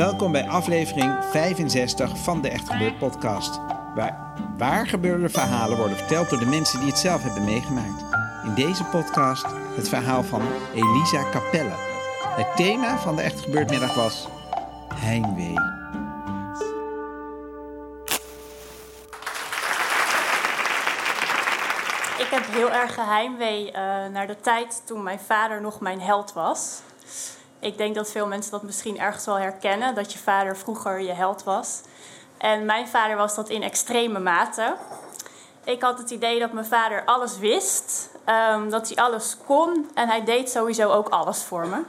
Welkom bij aflevering 65 van de Echt Gebeurd podcast. Waar waar gebeurde verhalen worden verteld door de mensen die het zelf hebben meegemaakt. In deze podcast het verhaal van Elisa Capelle. Het thema van de Echt Gebeurd middag was heimwee. Ik heb heel erg geheimwee uh, naar de tijd toen mijn vader nog mijn held was. Ik denk dat veel mensen dat misschien ergens wel herkennen, dat je vader vroeger je held was. En mijn vader was dat in extreme mate. Ik had het idee dat mijn vader alles wist, um, dat hij alles kon en hij deed sowieso ook alles voor me.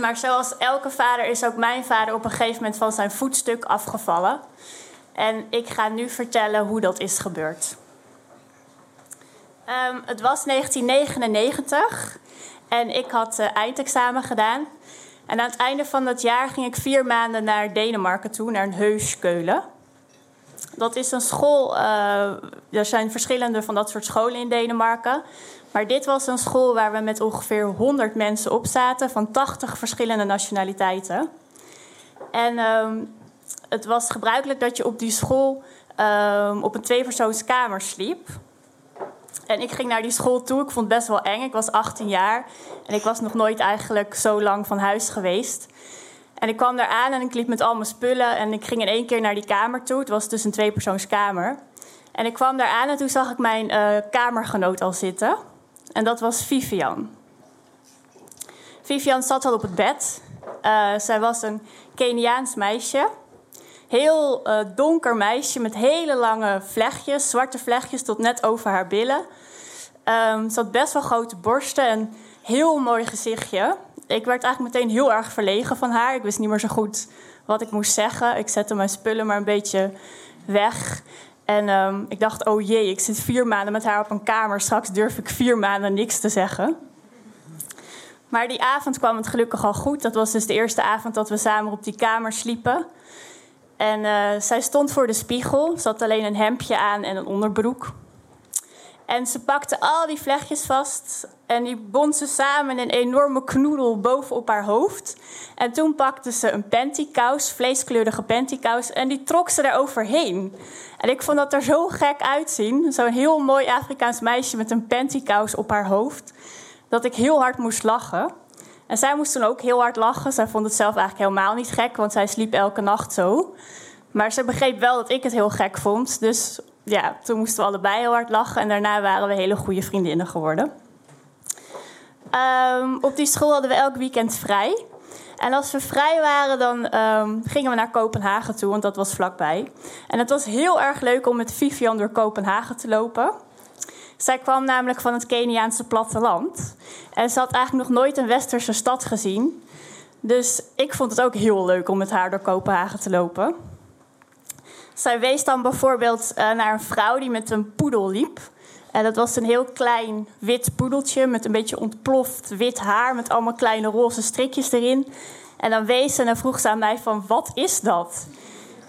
Maar zoals elke vader is ook mijn vader op een gegeven moment van zijn voetstuk afgevallen. En ik ga nu vertellen hoe dat is gebeurd. Um, het was 1999 en ik had uh, eindexamen gedaan. En aan het einde van dat jaar ging ik vier maanden naar Denemarken toe, naar een Heuskeulen. Dat is een school, uh, er zijn verschillende van dat soort scholen in Denemarken. Maar dit was een school waar we met ongeveer 100 mensen op zaten, van 80 verschillende nationaliteiten. En um, het was gebruikelijk dat je op die school um, op een tweepersoonskamer sliep. En ik ging naar die school toe. Ik vond het best wel eng. Ik was 18 jaar en ik was nog nooit eigenlijk zo lang van huis geweest. En ik kwam daar aan en ik liep met al mijn spullen en ik ging in één keer naar die kamer toe. Het was dus een tweepersoonskamer. En ik kwam daar aan en toen zag ik mijn uh, kamergenoot al zitten. En dat was Vivian. Vivian zat al op het bed. Uh, zij was een Keniaans meisje. Heel uh, donker meisje met hele lange vlechtjes, zwarte vlechtjes tot net over haar billen. Um, ze had best wel grote borsten en heel mooi gezichtje. Ik werd eigenlijk meteen heel erg verlegen van haar. Ik wist niet meer zo goed wat ik moest zeggen. Ik zette mijn spullen maar een beetje weg. En um, ik dacht, oh jee, ik zit vier maanden met haar op een kamer. Straks durf ik vier maanden niks te zeggen. Maar die avond kwam het gelukkig al goed. Dat was dus de eerste avond dat we samen op die kamer sliepen. En uh, zij stond voor de spiegel. Ze had alleen een hemdje aan en een onderbroek. En ze pakte al die vlechtjes vast en die bond ze samen in een enorme knoedel bovenop haar hoofd. En toen pakte ze een pantykous, vleeskleurige pantykous, en die trok ze daar overheen. En ik vond dat er zo gek uitzien. Zo'n heel mooi Afrikaans meisje met een pantykous op haar hoofd. Dat ik heel hard moest lachen. En zij moest toen ook heel hard lachen. Zij vond het zelf eigenlijk helemaal niet gek, want zij sliep elke nacht zo. Maar ze begreep wel dat ik het heel gek vond. Dus ja, toen moesten we allebei heel hard lachen. En daarna waren we hele goede vriendinnen geworden. Um, op die school hadden we elk weekend vrij. En als we vrij waren, dan um, gingen we naar Kopenhagen toe, want dat was vlakbij. En het was heel erg leuk om met Vivian door Kopenhagen te lopen. Zij kwam namelijk van het Keniaanse platteland. En ze had eigenlijk nog nooit een westerse stad gezien. Dus ik vond het ook heel leuk om met haar door Kopenhagen te lopen. Zij wees dan bijvoorbeeld uh, naar een vrouw die met een poedel liep. En dat was een heel klein wit poedeltje met een beetje ontploft wit haar... met allemaal kleine roze strikjes erin. En dan wees ze en vroeg ze aan mij van, wat is dat?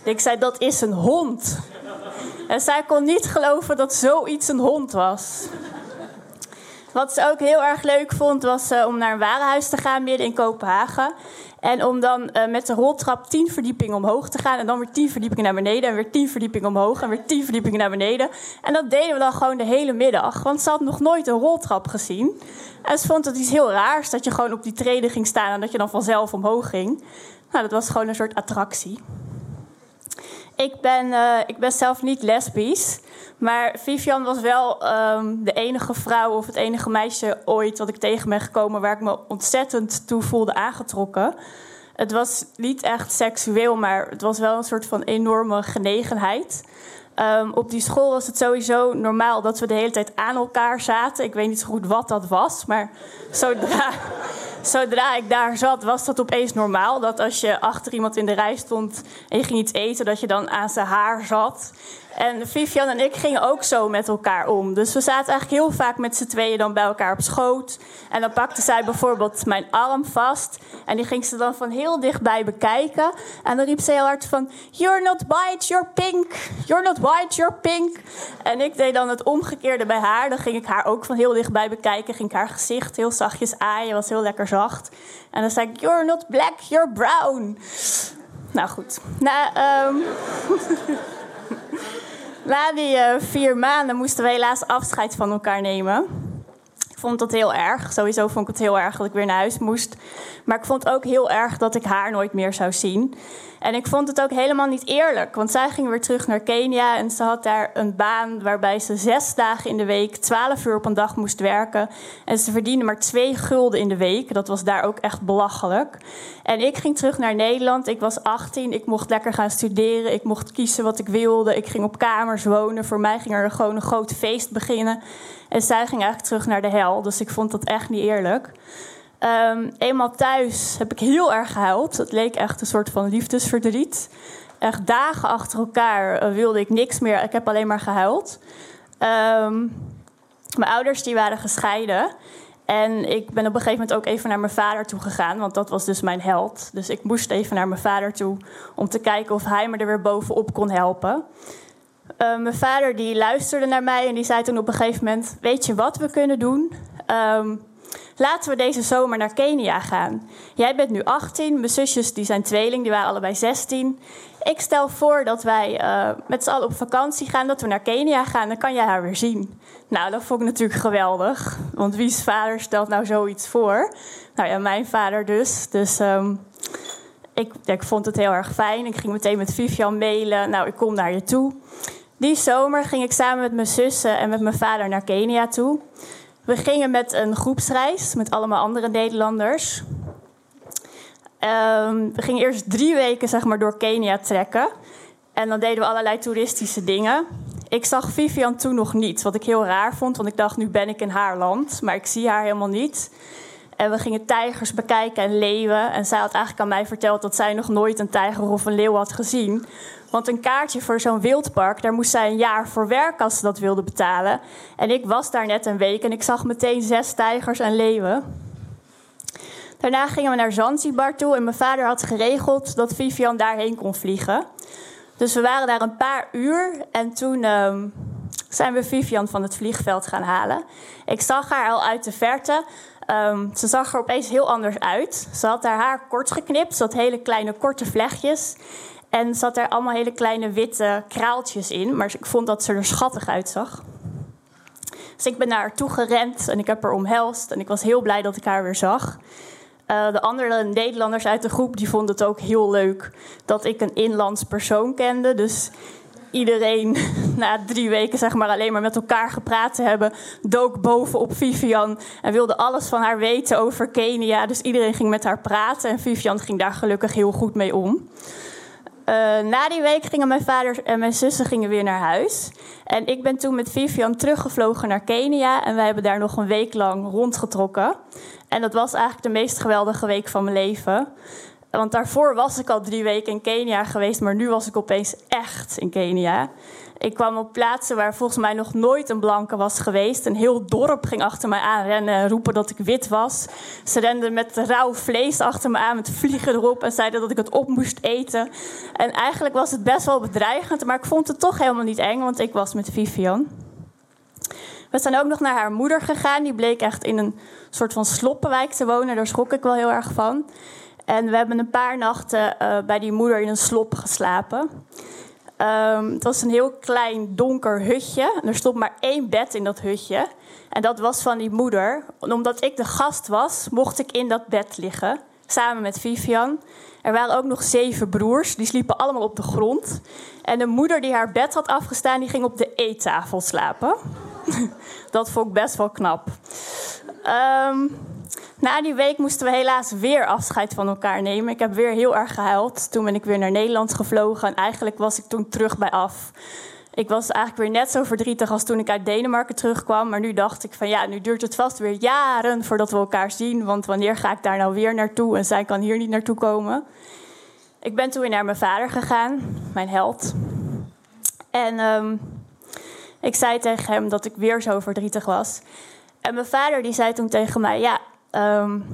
Ik zei, dat is een hond. En zij kon niet geloven dat zoiets een hond was. Wat ze ook heel erg leuk vond, was uh, om naar een warenhuis te gaan midden in Kopenhagen. En om dan uh, met de roltrap tien verdiepingen omhoog te gaan. En dan weer tien verdiepingen naar beneden. En weer tien verdiepingen omhoog. En weer tien verdiepingen naar beneden. En dat deden we dan gewoon de hele middag. Want ze had nog nooit een roltrap gezien. En ze vond het iets heel raars dat je gewoon op die treden ging staan. En dat je dan vanzelf omhoog ging. Nou, dat was gewoon een soort attractie. Ik ben, uh, ik ben zelf niet lesbisch. Maar Vivian was wel um, de enige vrouw of het enige meisje ooit dat ik tegen ben gekomen waar ik me ontzettend toe voelde aangetrokken. Het was niet echt seksueel, maar het was wel een soort van enorme genegenheid. Um, op die school was het sowieso normaal dat we de hele tijd aan elkaar zaten. Ik weet niet zo goed wat dat was, maar zodra, zodra ik daar zat, was dat opeens normaal. Dat als je achter iemand in de rij stond en je ging iets eten, dat je dan aan zijn haar zat. En Vivian en ik gingen ook zo met elkaar om. Dus we zaten eigenlijk heel vaak met z'n tweeën dan bij elkaar op schoot. En dan pakte zij bijvoorbeeld mijn arm vast. En die ging ze dan van heel dichtbij bekijken. En dan riep ze heel hard van... You're not white, you're pink. You're not white, you're pink. En ik deed dan het omgekeerde bij haar. Dan ging ik haar ook van heel dichtbij bekijken. Ging ik haar gezicht heel zachtjes aaien. Was heel lekker zacht. En dan zei ik... You're not black, you're brown. Nou goed. Nou, um... Na die uh, vier maanden moesten we helaas afscheid van elkaar nemen. Ik vond dat heel erg. Sowieso vond ik het heel erg dat ik weer naar huis moest. Maar ik vond ook heel erg dat ik haar nooit meer zou zien. En ik vond het ook helemaal niet eerlijk. Want zij ging weer terug naar Kenia en ze had daar een baan waarbij ze zes dagen in de week, twaalf uur op een dag moest werken. En ze verdiende maar twee gulden in de week. Dat was daar ook echt belachelijk. En ik ging terug naar Nederland. Ik was 18. Ik mocht lekker gaan studeren. Ik mocht kiezen wat ik wilde. Ik ging op kamers wonen. Voor mij ging er gewoon een groot feest beginnen. En zij ging eigenlijk terug naar de hel. Dus ik vond dat echt niet eerlijk. Um, eenmaal thuis heb ik heel erg gehuild. Het leek echt een soort van liefdesverdriet. Echt dagen achter elkaar eh, wilde ik niks meer. Ik heb alleen maar gehuild. Um, mijn ouders die waren gescheiden. En ik ben op een gegeven moment ook even naar mijn vader toe gegaan. Want dat was dus mijn held. Dus ik moest even naar mijn vader toe. Om te kijken of hij me er weer bovenop kon helpen. Uh, mijn vader die luisterde naar mij en die zei toen op een gegeven moment... Weet je wat we kunnen doen? Um, laten we deze zomer naar Kenia gaan. Jij bent nu 18, mijn zusjes die zijn tweeling, die waren allebei 16. Ik stel voor dat wij uh, met z'n allen op vakantie gaan, dat we naar Kenia gaan. Dan kan jij haar weer zien. Nou, dat vond ik natuurlijk geweldig. Want wie's vader stelt nou zoiets voor? Nou ja, mijn vader dus. Dus um, ik, ik vond het heel erg fijn. Ik ging meteen met Vivian mailen. Nou, ik kom naar je toe. Die zomer ging ik samen met mijn zussen en met mijn vader naar Kenia toe. We gingen met een groepsreis met allemaal andere Nederlanders. Um, we gingen eerst drie weken zeg maar, door Kenia trekken. En dan deden we allerlei toeristische dingen. Ik zag Vivian toen nog niet, wat ik heel raar vond. Want ik dacht, nu ben ik in haar land. Maar ik zie haar helemaal niet. En we gingen tijgers bekijken en leeuwen. En zij had eigenlijk aan mij verteld dat zij nog nooit een tijger of een leeuw had gezien. Want een kaartje voor zo'n wildpark, daar moest zij een jaar voor werken als ze dat wilde betalen. En ik was daar net een week en ik zag meteen zes tijgers en leeuwen. Daarna gingen we naar Zanzibar toe en mijn vader had geregeld dat Vivian daarheen kon vliegen. Dus we waren daar een paar uur en toen uh, zijn we Vivian van het vliegveld gaan halen. Ik zag haar al uit de verte. Um, ze zag er opeens heel anders uit. Ze had haar haar kort geknipt, ze had hele kleine korte vlechtjes. En zat er allemaal hele kleine witte kraaltjes in. Maar ik vond dat ze er schattig uitzag. Dus ik ben naar haar toe gerend en ik heb haar omhelst. En ik was heel blij dat ik haar weer zag. Uh, de andere Nederlanders uit de groep die vonden het ook heel leuk dat ik een inlands persoon kende. Dus iedereen na drie weken zeg maar alleen maar met elkaar gepraat te hebben, dook bovenop Vivian en wilde alles van haar weten over Kenia. Dus iedereen ging met haar praten en Vivian ging daar gelukkig heel goed mee om. Uh, na die week gingen mijn vader en mijn zussen gingen weer naar huis. En ik ben toen met Vivian teruggevlogen naar Kenia. En wij hebben daar nog een week lang rondgetrokken. En dat was eigenlijk de meest geweldige week van mijn leven. Want daarvoor was ik al drie weken in Kenia geweest, maar nu was ik opeens echt in Kenia. Ik kwam op plaatsen waar volgens mij nog nooit een blanke was geweest. Een heel dorp ging achter mij aan rennen en roepen dat ik wit was. Ze renden met rauw vlees achter me aan met vliegen erop en zeiden dat ik het op moest eten. En eigenlijk was het best wel bedreigend, maar ik vond het toch helemaal niet eng, want ik was met Vivian. We zijn ook nog naar haar moeder gegaan. Die bleek echt in een soort van sloppenwijk te wonen. Daar schrok ik wel heel erg van. En we hebben een paar nachten uh, bij die moeder in een slop geslapen. Um, het was een heel klein donker hutje. Er stond maar één bed in dat hutje. En dat was van die moeder. Omdat ik de gast was, mocht ik in dat bed liggen. samen met Vivian. Er waren ook nog zeven broers, die sliepen allemaal op de grond. En de moeder die haar bed had afgestaan, die ging op de eettafel slapen. Dat vond ik best wel knap. Ehm, na die week moesten we helaas weer afscheid van elkaar nemen. Ik heb weer heel erg gehuild. Toen ben ik weer naar Nederland gevlogen en eigenlijk was ik toen terug bij af. Ik was eigenlijk weer net zo verdrietig als toen ik uit Denemarken terugkwam. Maar nu dacht ik van ja, nu duurt het vast weer jaren voordat we elkaar zien. Want wanneer ga ik daar nou weer naartoe en zij kan hier niet naartoe komen. Ik ben toen weer naar mijn vader gegaan, mijn held. En ehm, ik zei tegen hem dat ik weer zo verdrietig was. En mijn vader die zei toen tegen mij: Ja, um,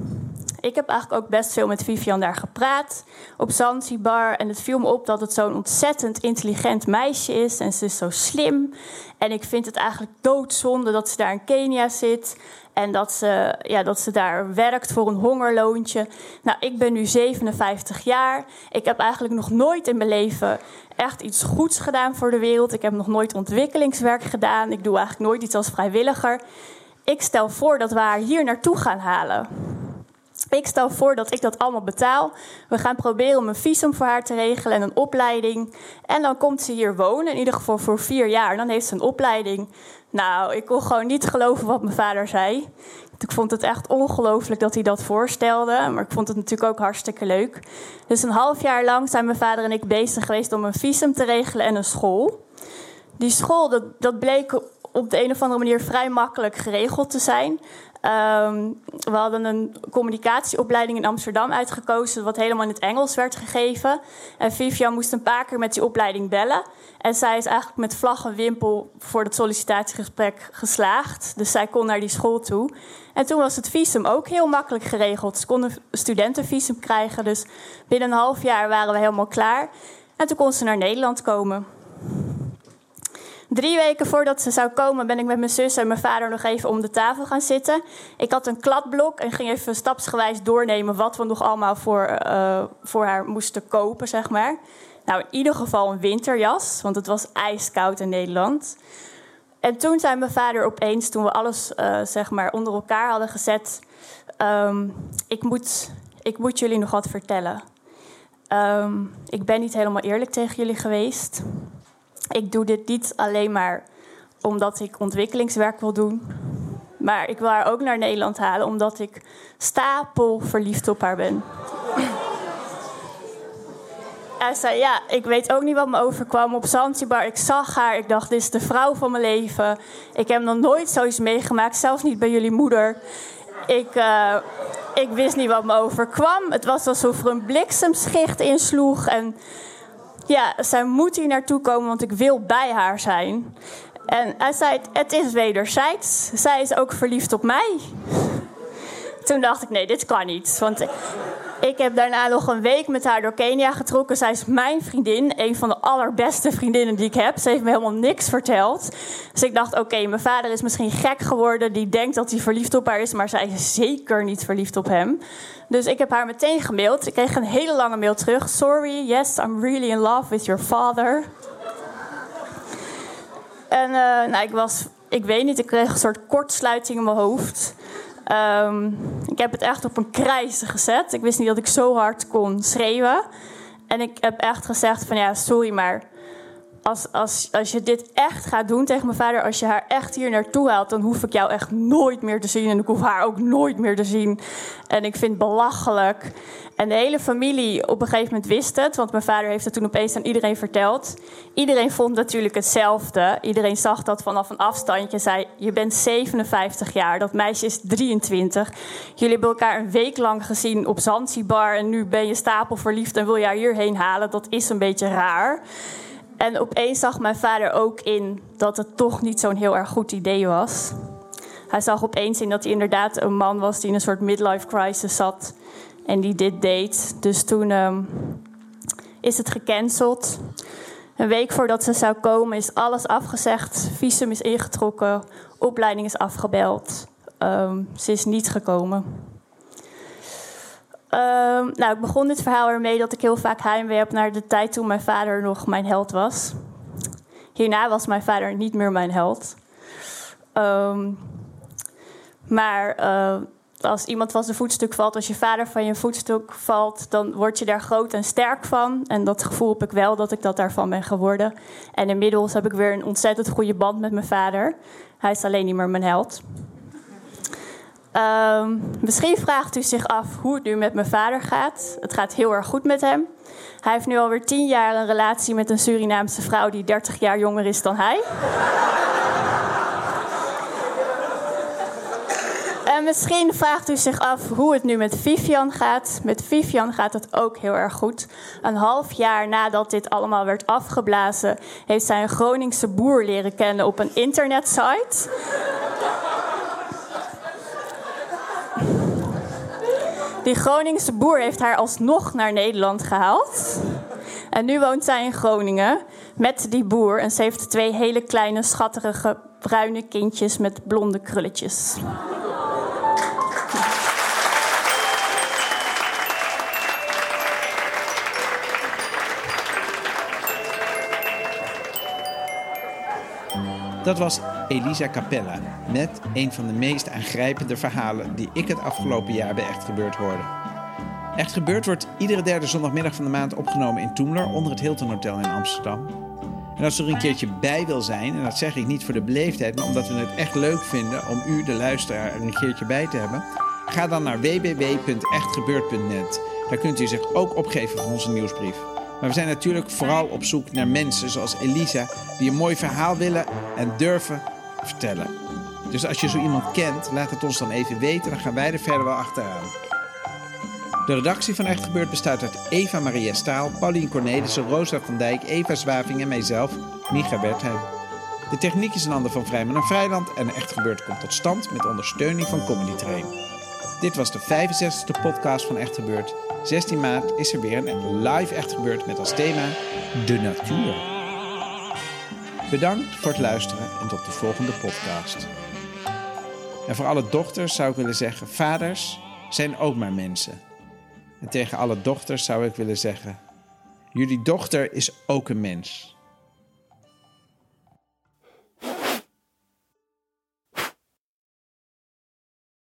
ik heb eigenlijk ook best veel met Vivian daar gepraat op Zanzibar. En het viel me op dat het zo'n ontzettend intelligent meisje is. En ze is zo slim. En ik vind het eigenlijk doodzonde dat ze daar in Kenia zit. En dat ze, ja, dat ze daar werkt voor een hongerloontje. Nou, ik ben nu 57 jaar. Ik heb eigenlijk nog nooit in mijn leven echt iets goeds gedaan voor de wereld. Ik heb nog nooit ontwikkelingswerk gedaan. Ik doe eigenlijk nooit iets als vrijwilliger. Ik stel voor dat we haar hier naartoe gaan halen. Ik stel voor dat ik dat allemaal betaal. We gaan proberen om een visum voor haar te regelen en een opleiding. En dan komt ze hier wonen, in ieder geval voor vier jaar. En dan heeft ze een opleiding. Nou, ik kon gewoon niet geloven wat mijn vader zei. Ik vond het echt ongelooflijk dat hij dat voorstelde. Maar ik vond het natuurlijk ook hartstikke leuk. Dus een half jaar lang zijn mijn vader en ik bezig geweest om een visum te regelen en een school. Die school, dat, dat bleek op de een of andere manier vrij makkelijk geregeld te zijn. Ehm, we hadden een communicatieopleiding in Amsterdam uitgekozen, wat helemaal in het Engels werd gegeven. En Vivian moest een paar keer met die opleiding bellen. En zij is eigenlijk met vlag en wimpel voor het sollicitatiegesprek geslaagd. Dus zij kon naar die school toe. En toen was het visum ook heel makkelijk geregeld. Ze konden studentenvisum krijgen. Dus binnen een half jaar waren we helemaal klaar. En toen kon ze naar Nederland komen. Drie weken voordat ze zou komen, ben ik met mijn zus en mijn vader nog even om de tafel gaan zitten. Ik had een kladblok en ging even stapsgewijs doornemen wat we nog allemaal voor, uh, voor haar moesten kopen, zeg maar. Nou, in ieder geval een winterjas, want het was ijskoud in Nederland. En toen zei mijn vader opeens, toen we alles uh, zeg maar onder elkaar hadden gezet: um, ik, moet, ik moet jullie nog wat vertellen. Um, ik ben niet helemaal eerlijk tegen jullie geweest ik doe dit niet alleen maar omdat ik ontwikkelingswerk wil doen. Maar ik wil haar ook naar Nederland halen omdat ik stapel verliefd op haar ben. Hij zei, ja, ik weet ook niet wat me overkwam op Zanzibar. Ik zag haar, ik dacht, dit is de vrouw van mijn leven. Ik heb nog nooit zoiets meegemaakt, zelfs niet bij jullie moeder. Ik, uh, ik wist niet wat me overkwam. Het was alsof er een bliksemschicht insloeg. En ja, zij moet hier naartoe komen, want ik wil bij haar zijn. En hij zei, het is wederzijds. Zij is ook verliefd op mij. Toen dacht ik, nee, dit kan niet. Want ik heb daarna nog een week met haar door Kenia getrokken. Zij is mijn vriendin, een van de allerbeste vriendinnen die ik heb. Ze heeft me helemaal niks verteld. Dus ik dacht, oké, mijn vader is misschien gek geworden. Die denkt dat hij verliefd op haar is, maar zij is zeker niet verliefd op hem. Dus ik heb haar meteen gemaild. Ik kreeg een hele lange mail terug. Sorry, yes, I'm really in love with your father. En uh, nou, ik was, ik weet niet, ik kreeg een soort kortsluiting in mijn hoofd. Um, ik heb het echt op een krijzen gezet. Ik wist niet dat ik zo hard kon schreeuwen. En ik heb echt gezegd van ja, sorry, maar als, als, als je dit echt gaat doen tegen mijn vader, als je haar echt hier naartoe haalt, dan hoef ik jou echt nooit meer te zien. En ik hoef haar ook nooit meer te zien. En ik vind het belachelijk. En de hele familie op een gegeven moment wist het, want mijn vader heeft het toen opeens aan iedereen verteld. Iedereen vond natuurlijk hetzelfde. Iedereen zag dat vanaf een afstandje. Zei: Je bent 57 jaar, dat meisje is 23. Jullie hebben elkaar een week lang gezien op Zanzibar. En nu ben je stapel verliefd en wil je haar hierheen halen. Dat is een beetje raar. En opeens zag mijn vader ook in dat het toch niet zo'n heel erg goed idee was. Hij zag opeens in dat hij inderdaad een man was die in een soort midlife crisis zat en die dit deed. Dus toen um, is het gecanceld. Een week voordat ze zou komen is alles afgezegd. Visum is ingetrokken. Opleiding is afgebeld. Um, ze is niet gekomen. Um, nou, ik begon dit verhaal ermee dat ik heel vaak heimwee heb naar de tijd toen mijn vader nog mijn held was. Hierna was mijn vader niet meer mijn held. Maar uh, als iemand van zijn voetstuk valt, als je vader van je voetstuk valt, dan word je daar groot en sterk van. En dat gevoel heb ik wel dat ik dat daarvan ben geworden. En inmiddels heb ik weer een ontzettend goede band met mijn vader. Hij is alleen niet meer mijn held. Um, misschien vraagt u zich af hoe het nu met mijn vader gaat. Het gaat heel erg goed met hem. Hij heeft nu alweer tien jaar een relatie met een Surinaamse vrouw die 30 jaar jonger is dan hij. Misschien vraagt u zich af hoe het nu met Vivian gaat. Met Vivian gaat het ook heel erg goed. Een half jaar nadat dit allemaal werd afgeblazen, heeft zij een Groningse boer leren kennen op een internetsite. Die Groningse boer heeft haar alsnog naar Nederland gehaald. En nu woont zij in Groningen met die boer. En ze heeft twee hele kleine, schatterige, bruine kindjes met blonde krulletjes. Dat was Elisa Capella met een van de meest aangrijpende verhalen die ik het afgelopen jaar bij Echt Gebeurd hoorde. Echt Gebeurd wordt iedere derde zondagmiddag van de maand opgenomen in Toemler onder het Hilton Hotel in Amsterdam. En als u er een keertje bij wil zijn, en dat zeg ik niet voor de beleefdheid, maar omdat we het echt leuk vinden om u, de luisteraar, er een keertje bij te hebben, ga dan naar www.echtgebeurd.net. Daar kunt u zich ook opgeven voor onze nieuwsbrief. Maar we zijn natuurlijk vooral op zoek naar mensen zoals Elisa, die een mooi verhaal willen en durven vertellen. Dus als je zo iemand kent, laat het ons dan even weten, dan gaan wij er verder wel achteraan. De redactie van Echt Gebeurd bestaat uit Eva Maria Staal, Paulien Cornelissen, Rosa van Dijk, Eva Zwaving en mijzelf, Micha Bertheim. De techniek is een ander van Vrijman en Vrijland en Echt Gebeurd komt tot stand met ondersteuning van Comedy Train. Dit was de 65e podcast van Echt Gebeurd. 16 maart is er weer een live Echt Gebeurd met als thema de natuur. Bedankt voor het luisteren en tot de volgende podcast. En voor alle dochters zou ik willen zeggen: vaders zijn ook maar mensen. En tegen alle dochters zou ik willen zeggen: jullie dochter is ook een mens.